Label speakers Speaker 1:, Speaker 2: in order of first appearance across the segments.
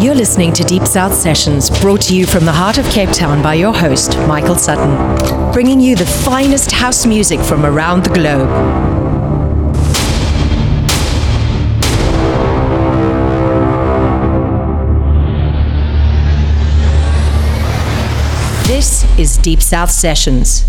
Speaker 1: You're listening to Deep South Sessions, brought to you from the heart of Cape Town by your host, Michael Sutton, bringing you the finest house music from around the globe. This is Deep South Sessions.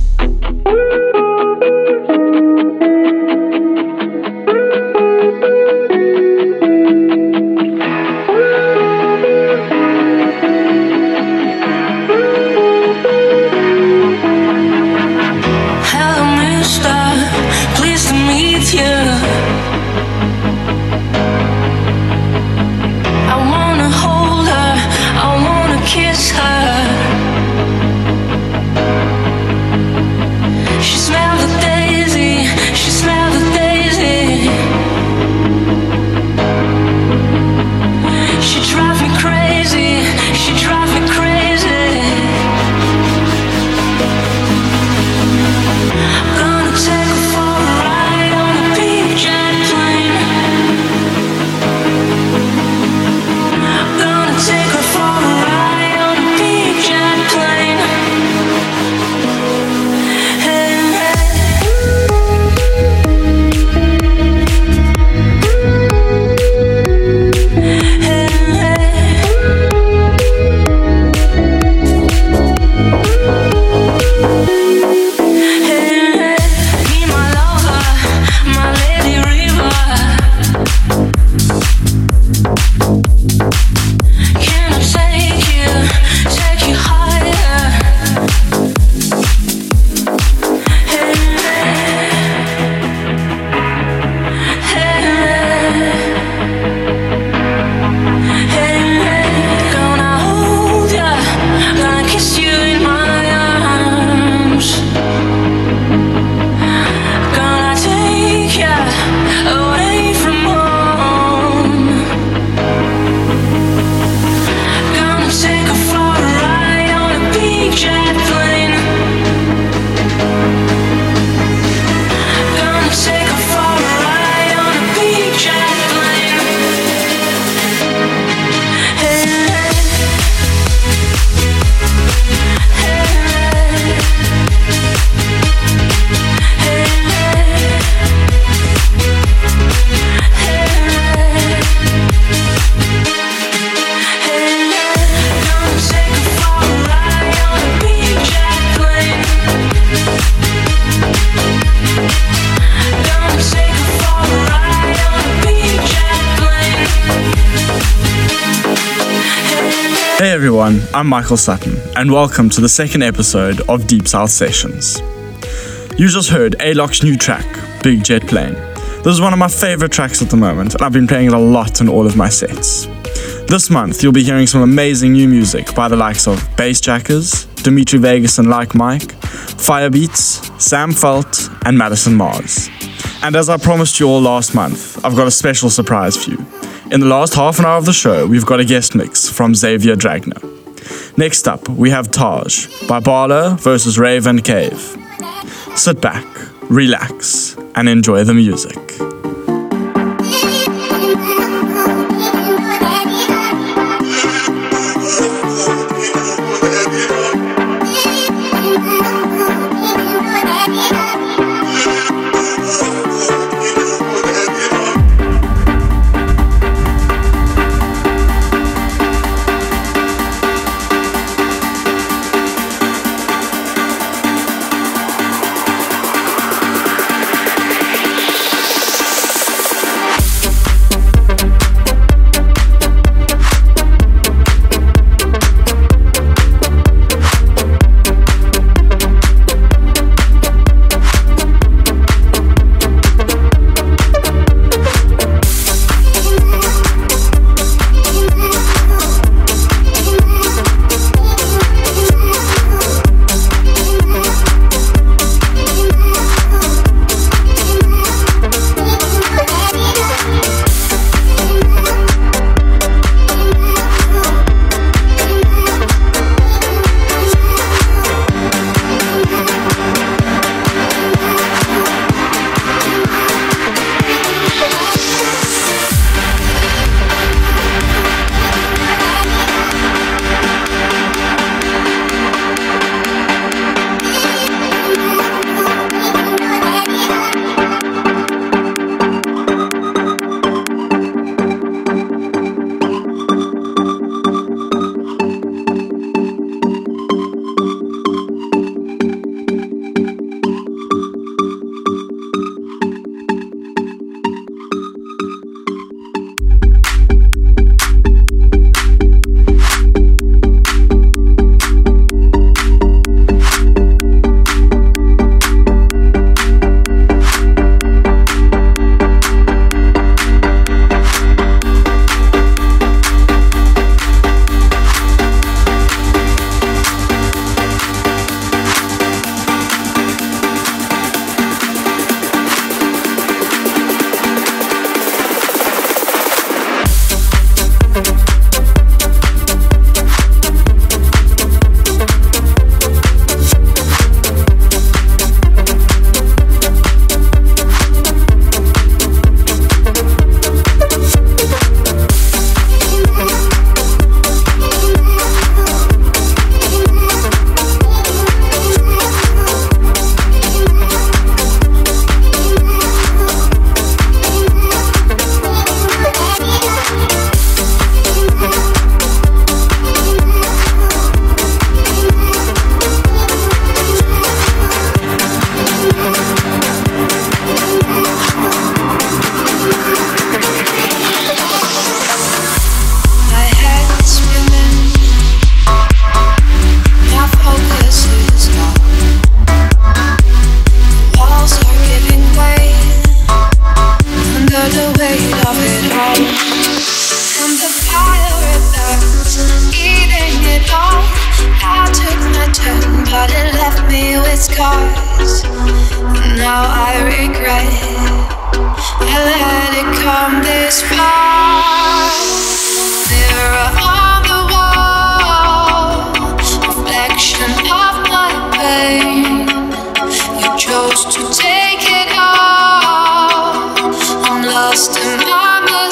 Speaker 2: Everyone, I'm Michael Sutton, and welcome to the second episode of Deep South Sessions. You just heard Alok's new track, Big Jet Plane. This is one of my favorite tracks at the moment, and I've been playing it a lot in all of my sets. This month, you'll be hearing some amazing new music by the likes of Bassjackers, Dimitri Vegas and Like Mike, Firebeatz, Sam Feldt, and Madison Mars. And as I promised you all last month, I've got a special surprise for you. In the last half an hour of the show, we've got a guest mix from Xavier Dragner. Next up, we have Taj by Barlow versus Raven Cave. Sit back, relax, and enjoy the music.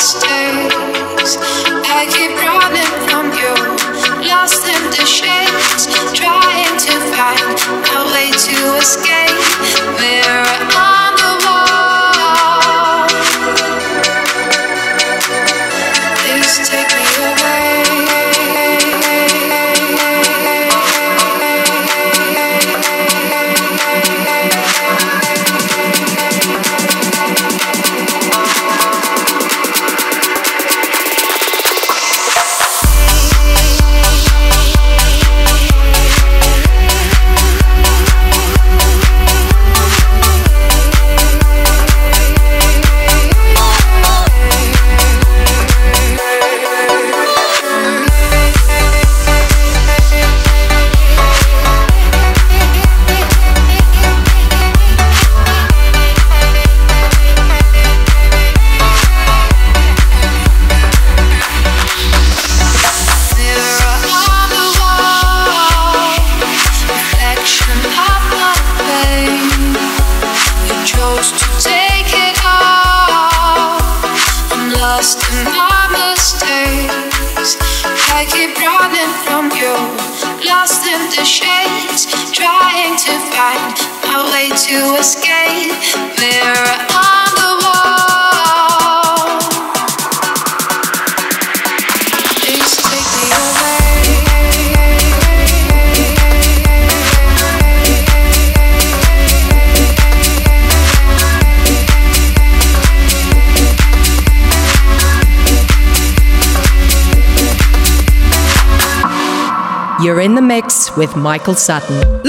Speaker 2: stay.
Speaker 3: You're in the mix with Michael Sutton.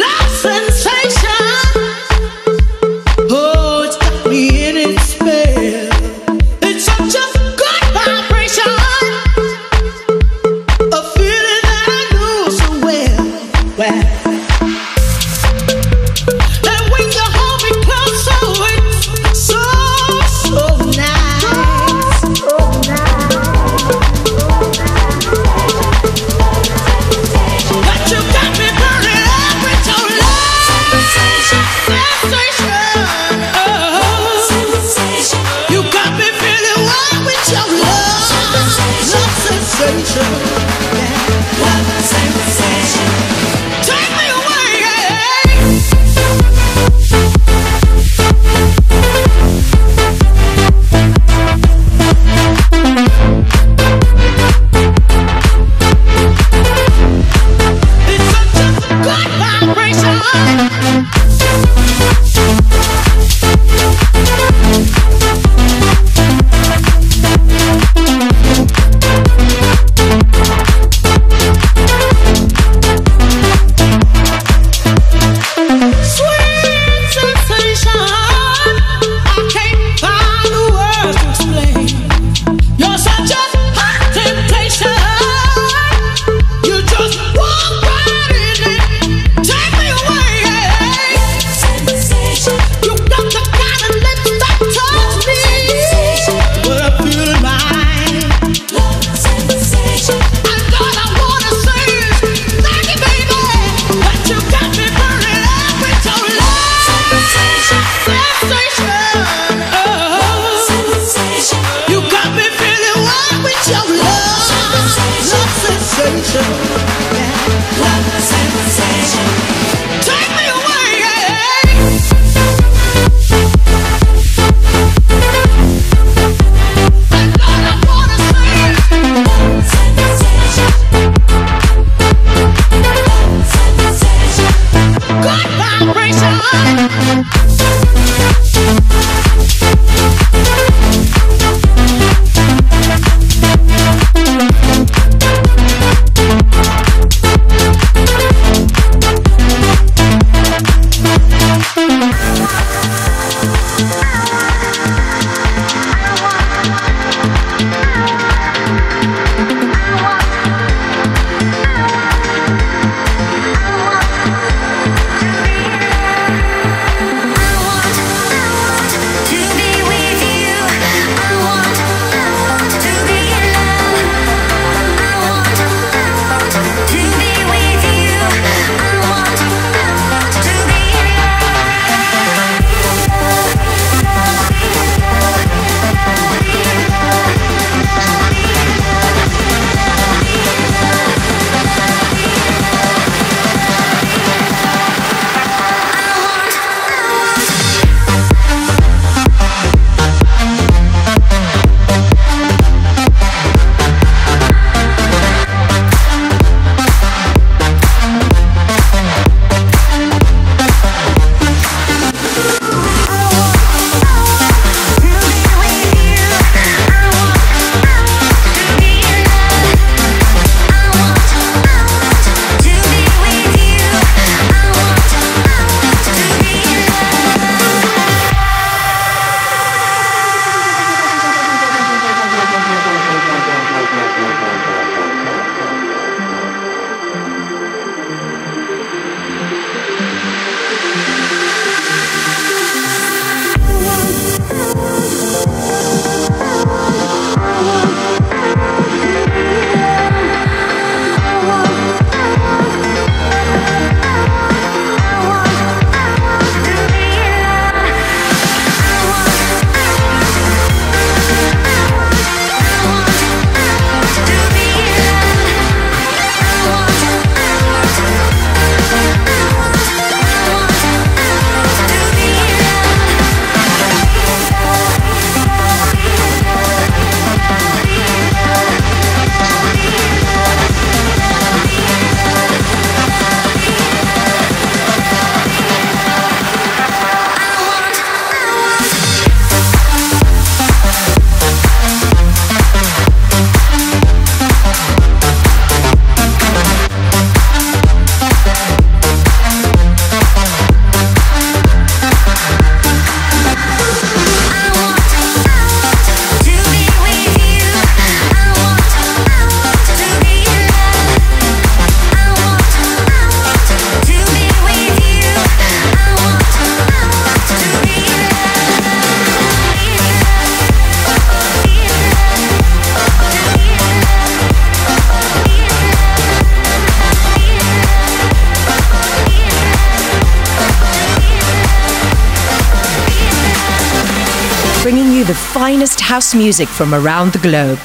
Speaker 1: Finest house music from around the globe.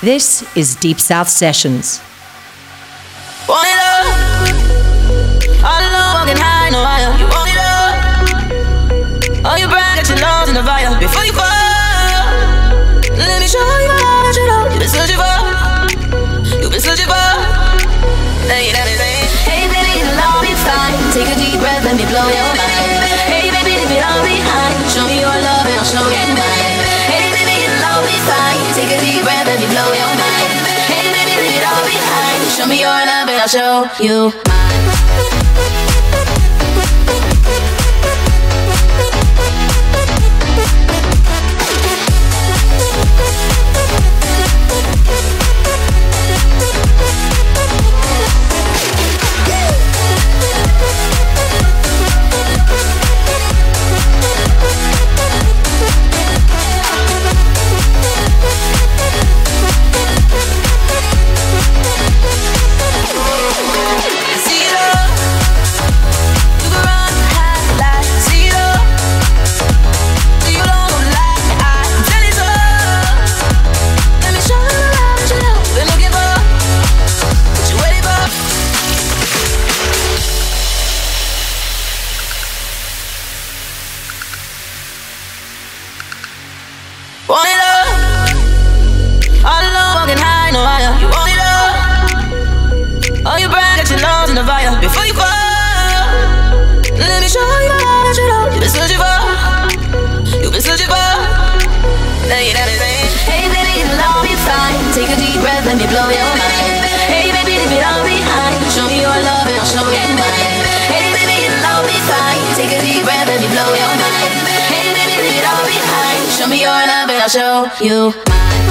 Speaker 1: This is Deep South Sessions.
Speaker 4: The. Take a deep I'll show you mine. Blow your mind. Hey, baby, leave it all behind. Show me your love and I'll show you mine. Hey, baby, it'll all be fine. Take a deep breath, let me blow your mind. Hey, baby, leave it all behind. Show me your love and I'll show you mine.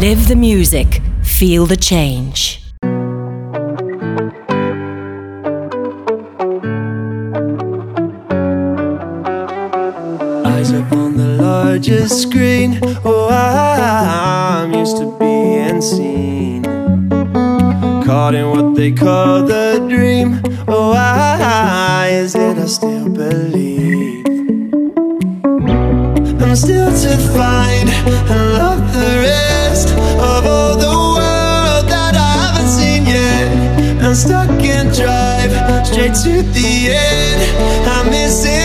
Speaker 1: Live the music, feel the change.
Speaker 5: Eyes up on the largest screen. Oh, I'm used to being seen. Caught in what they call the dream. Oh, why is it I still believe? I'm still to find. I love the rain. I'm stuck in drive, straight to the end. I'm missing.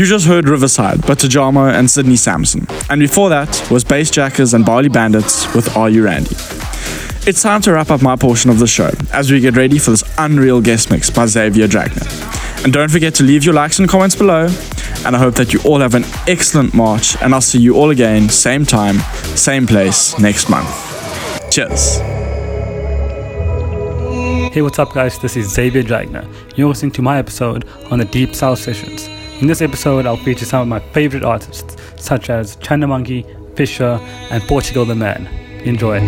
Speaker 2: You just heard Riverside, by Tujamo and Sidney Samson. And before that was Bassjackers and Barley Bandits with Are You Randy? It's time to wrap up my portion of the show as we get ready for this unreal guest mix by Xavier Dragnet. And don't forget to leave your likes and comments below. And I hope that you all have an excellent March, and I'll see you all again, same time, same place, next month. Cheers.
Speaker 6: Hey, what's up, guys? This is Xavier Dragner. You're listening to my episode on the Deep South Sessions. In this episode, I'll feature some of my favorite artists, such as China Monkey, Fisher, and Portugal the Man. Enjoy.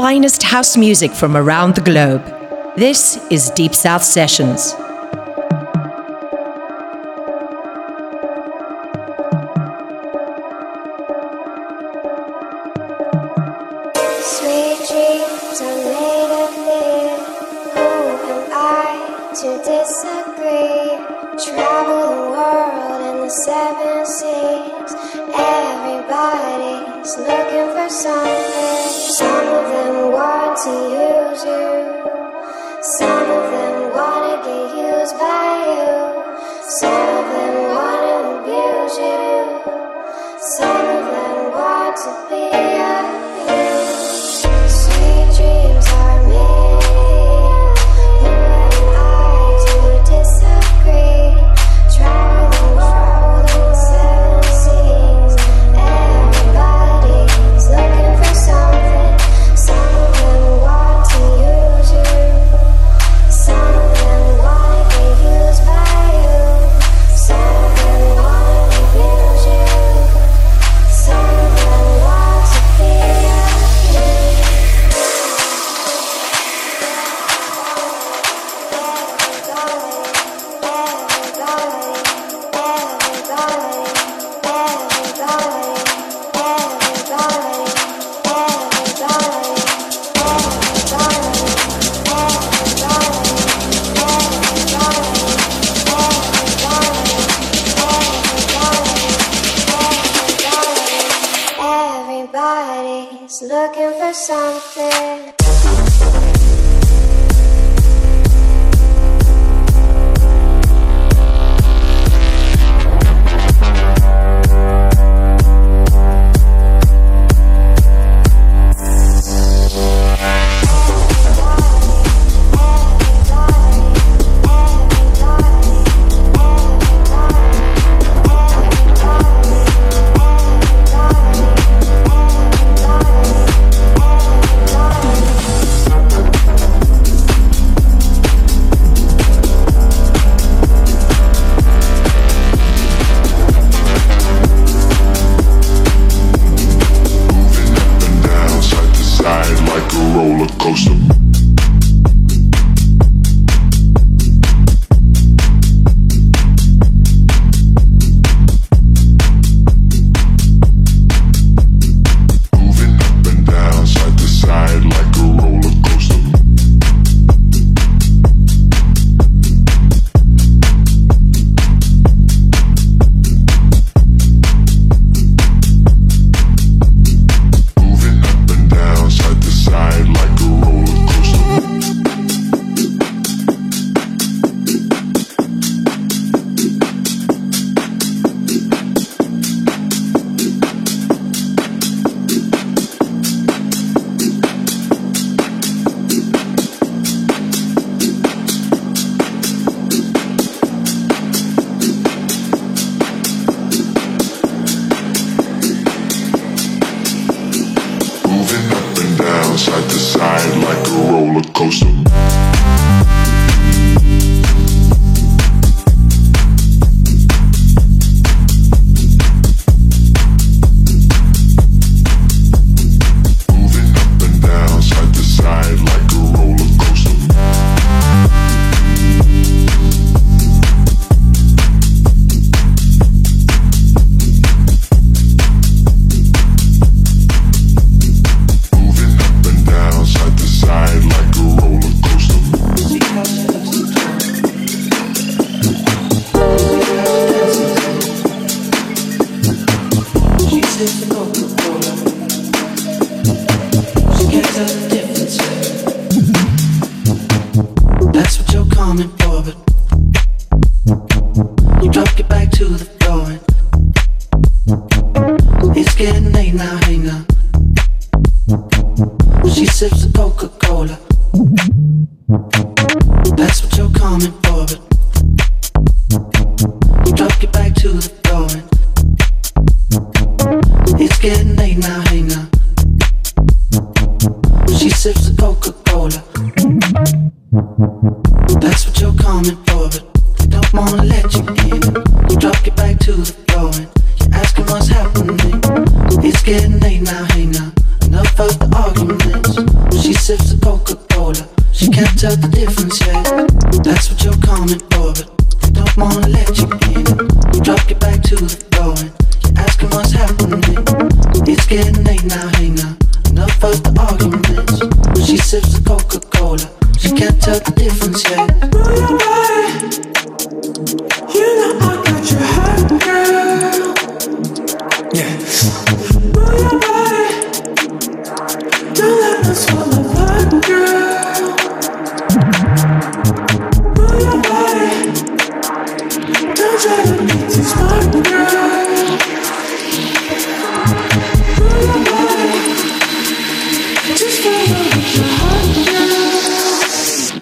Speaker 1: finest house music from around the globe. This is Deep South Sessions.
Speaker 7: Seven seas, Everybody's looking for something. be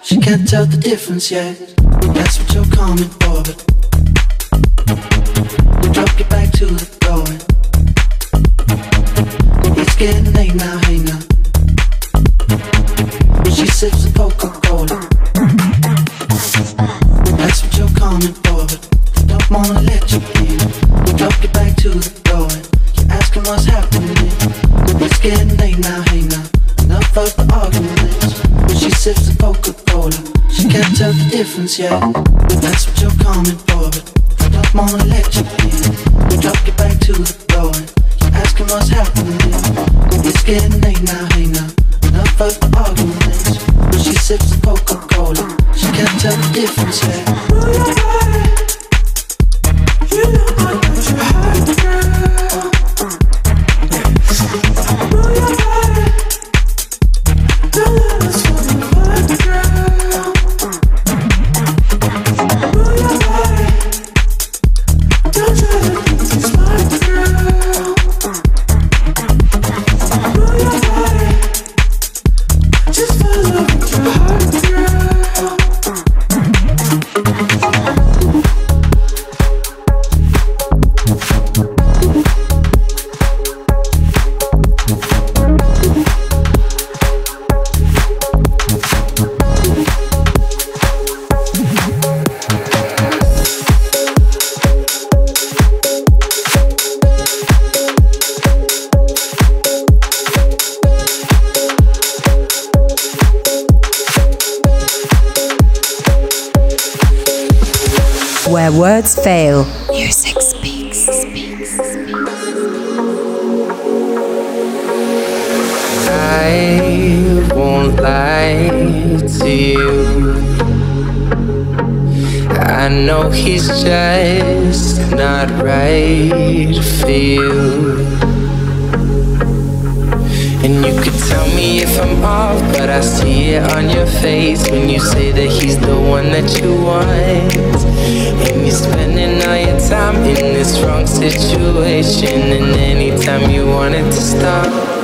Speaker 8: She can't tell the difference yet. That's what you're coming for, but
Speaker 5: yeah
Speaker 8: That's what you're coming for, but I don't wanna
Speaker 5: I
Speaker 9: won't lie to you. I know he's just not right for you. And you could tell me if I'm off, but I see it on your face when you say that he's the one that you want. And you're spending all your time in this wrong situation. And anytime you wanted to stop.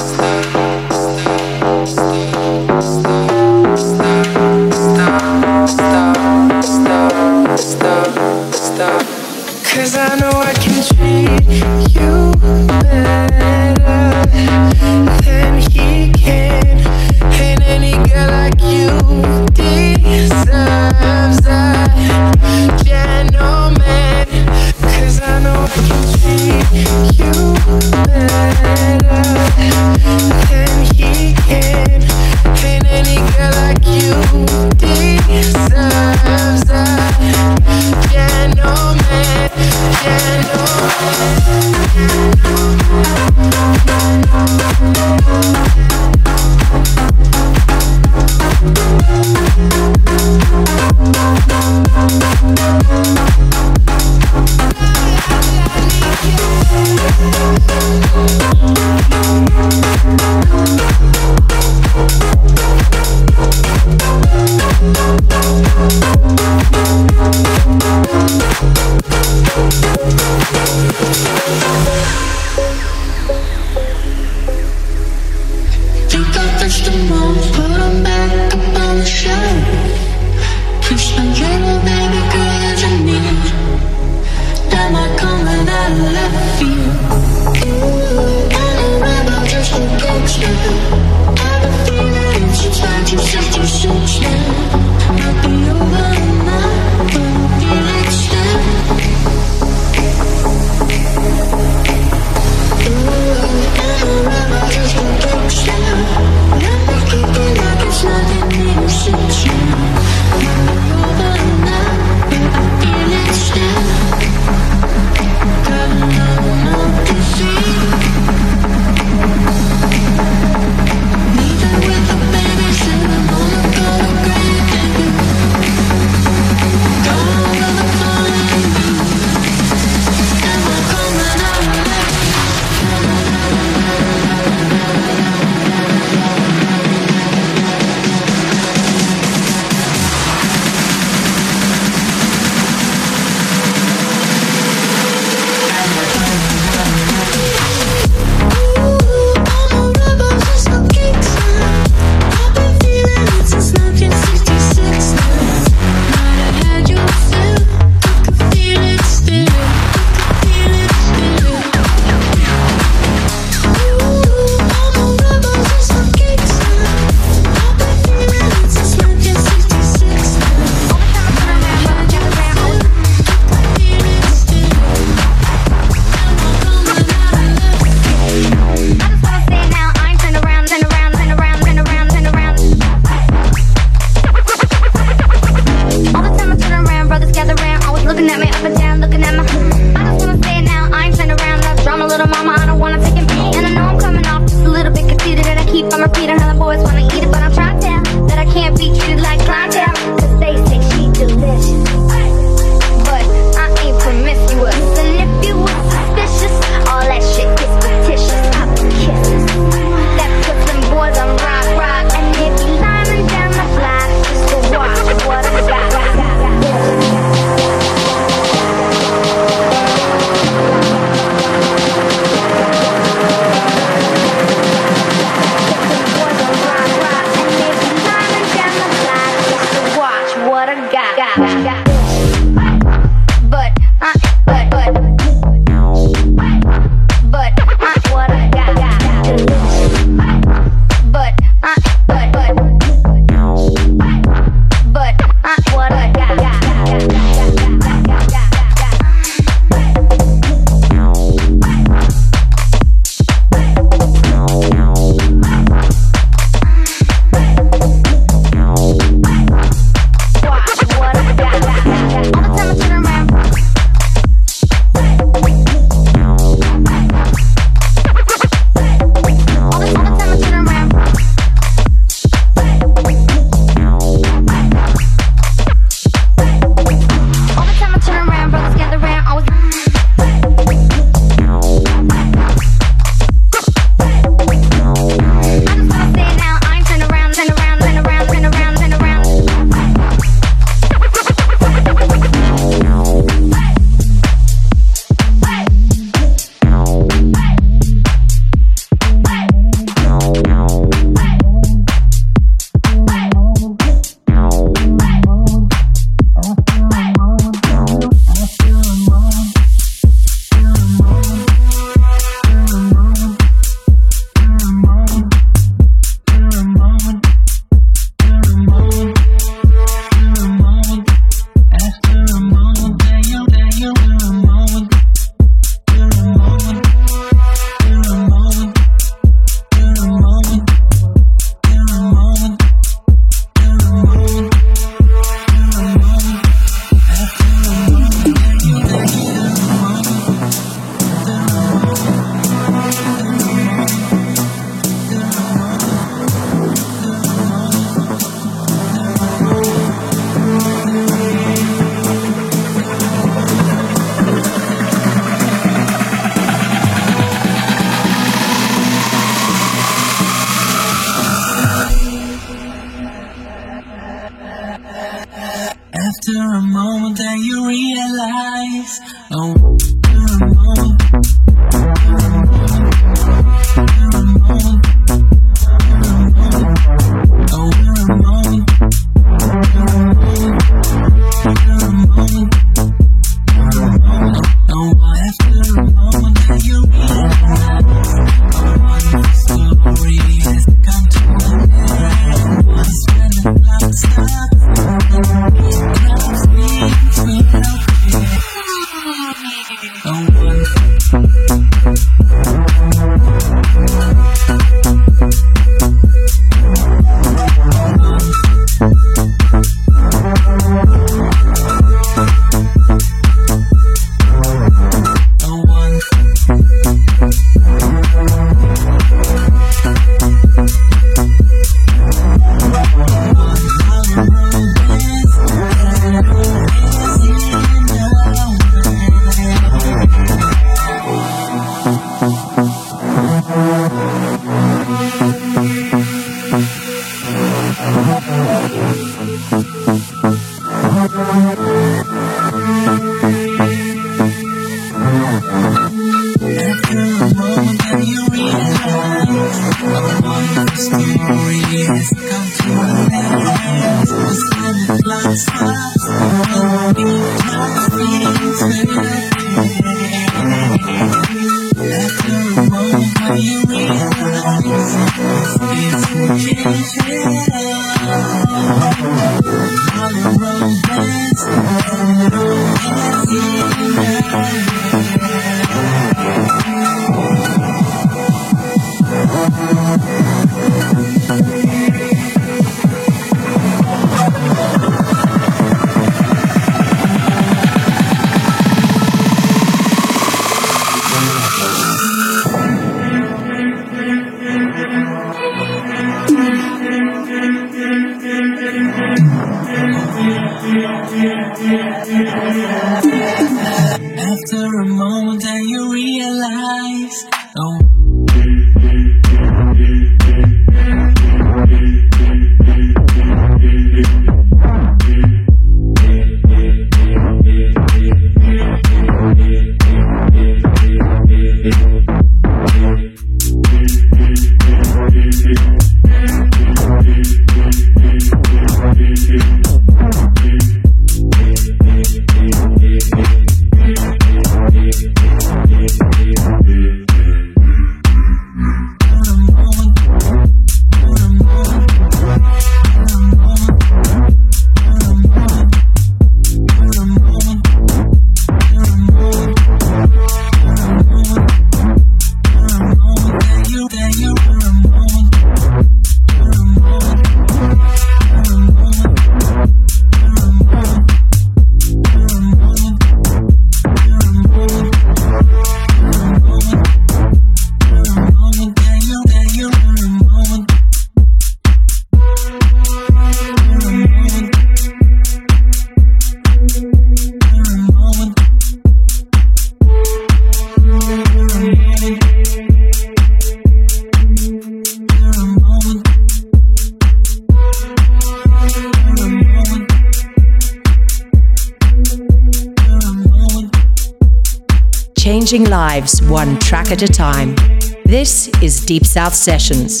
Speaker 10: Changing lives one track at a time. This is Deep South Sessions.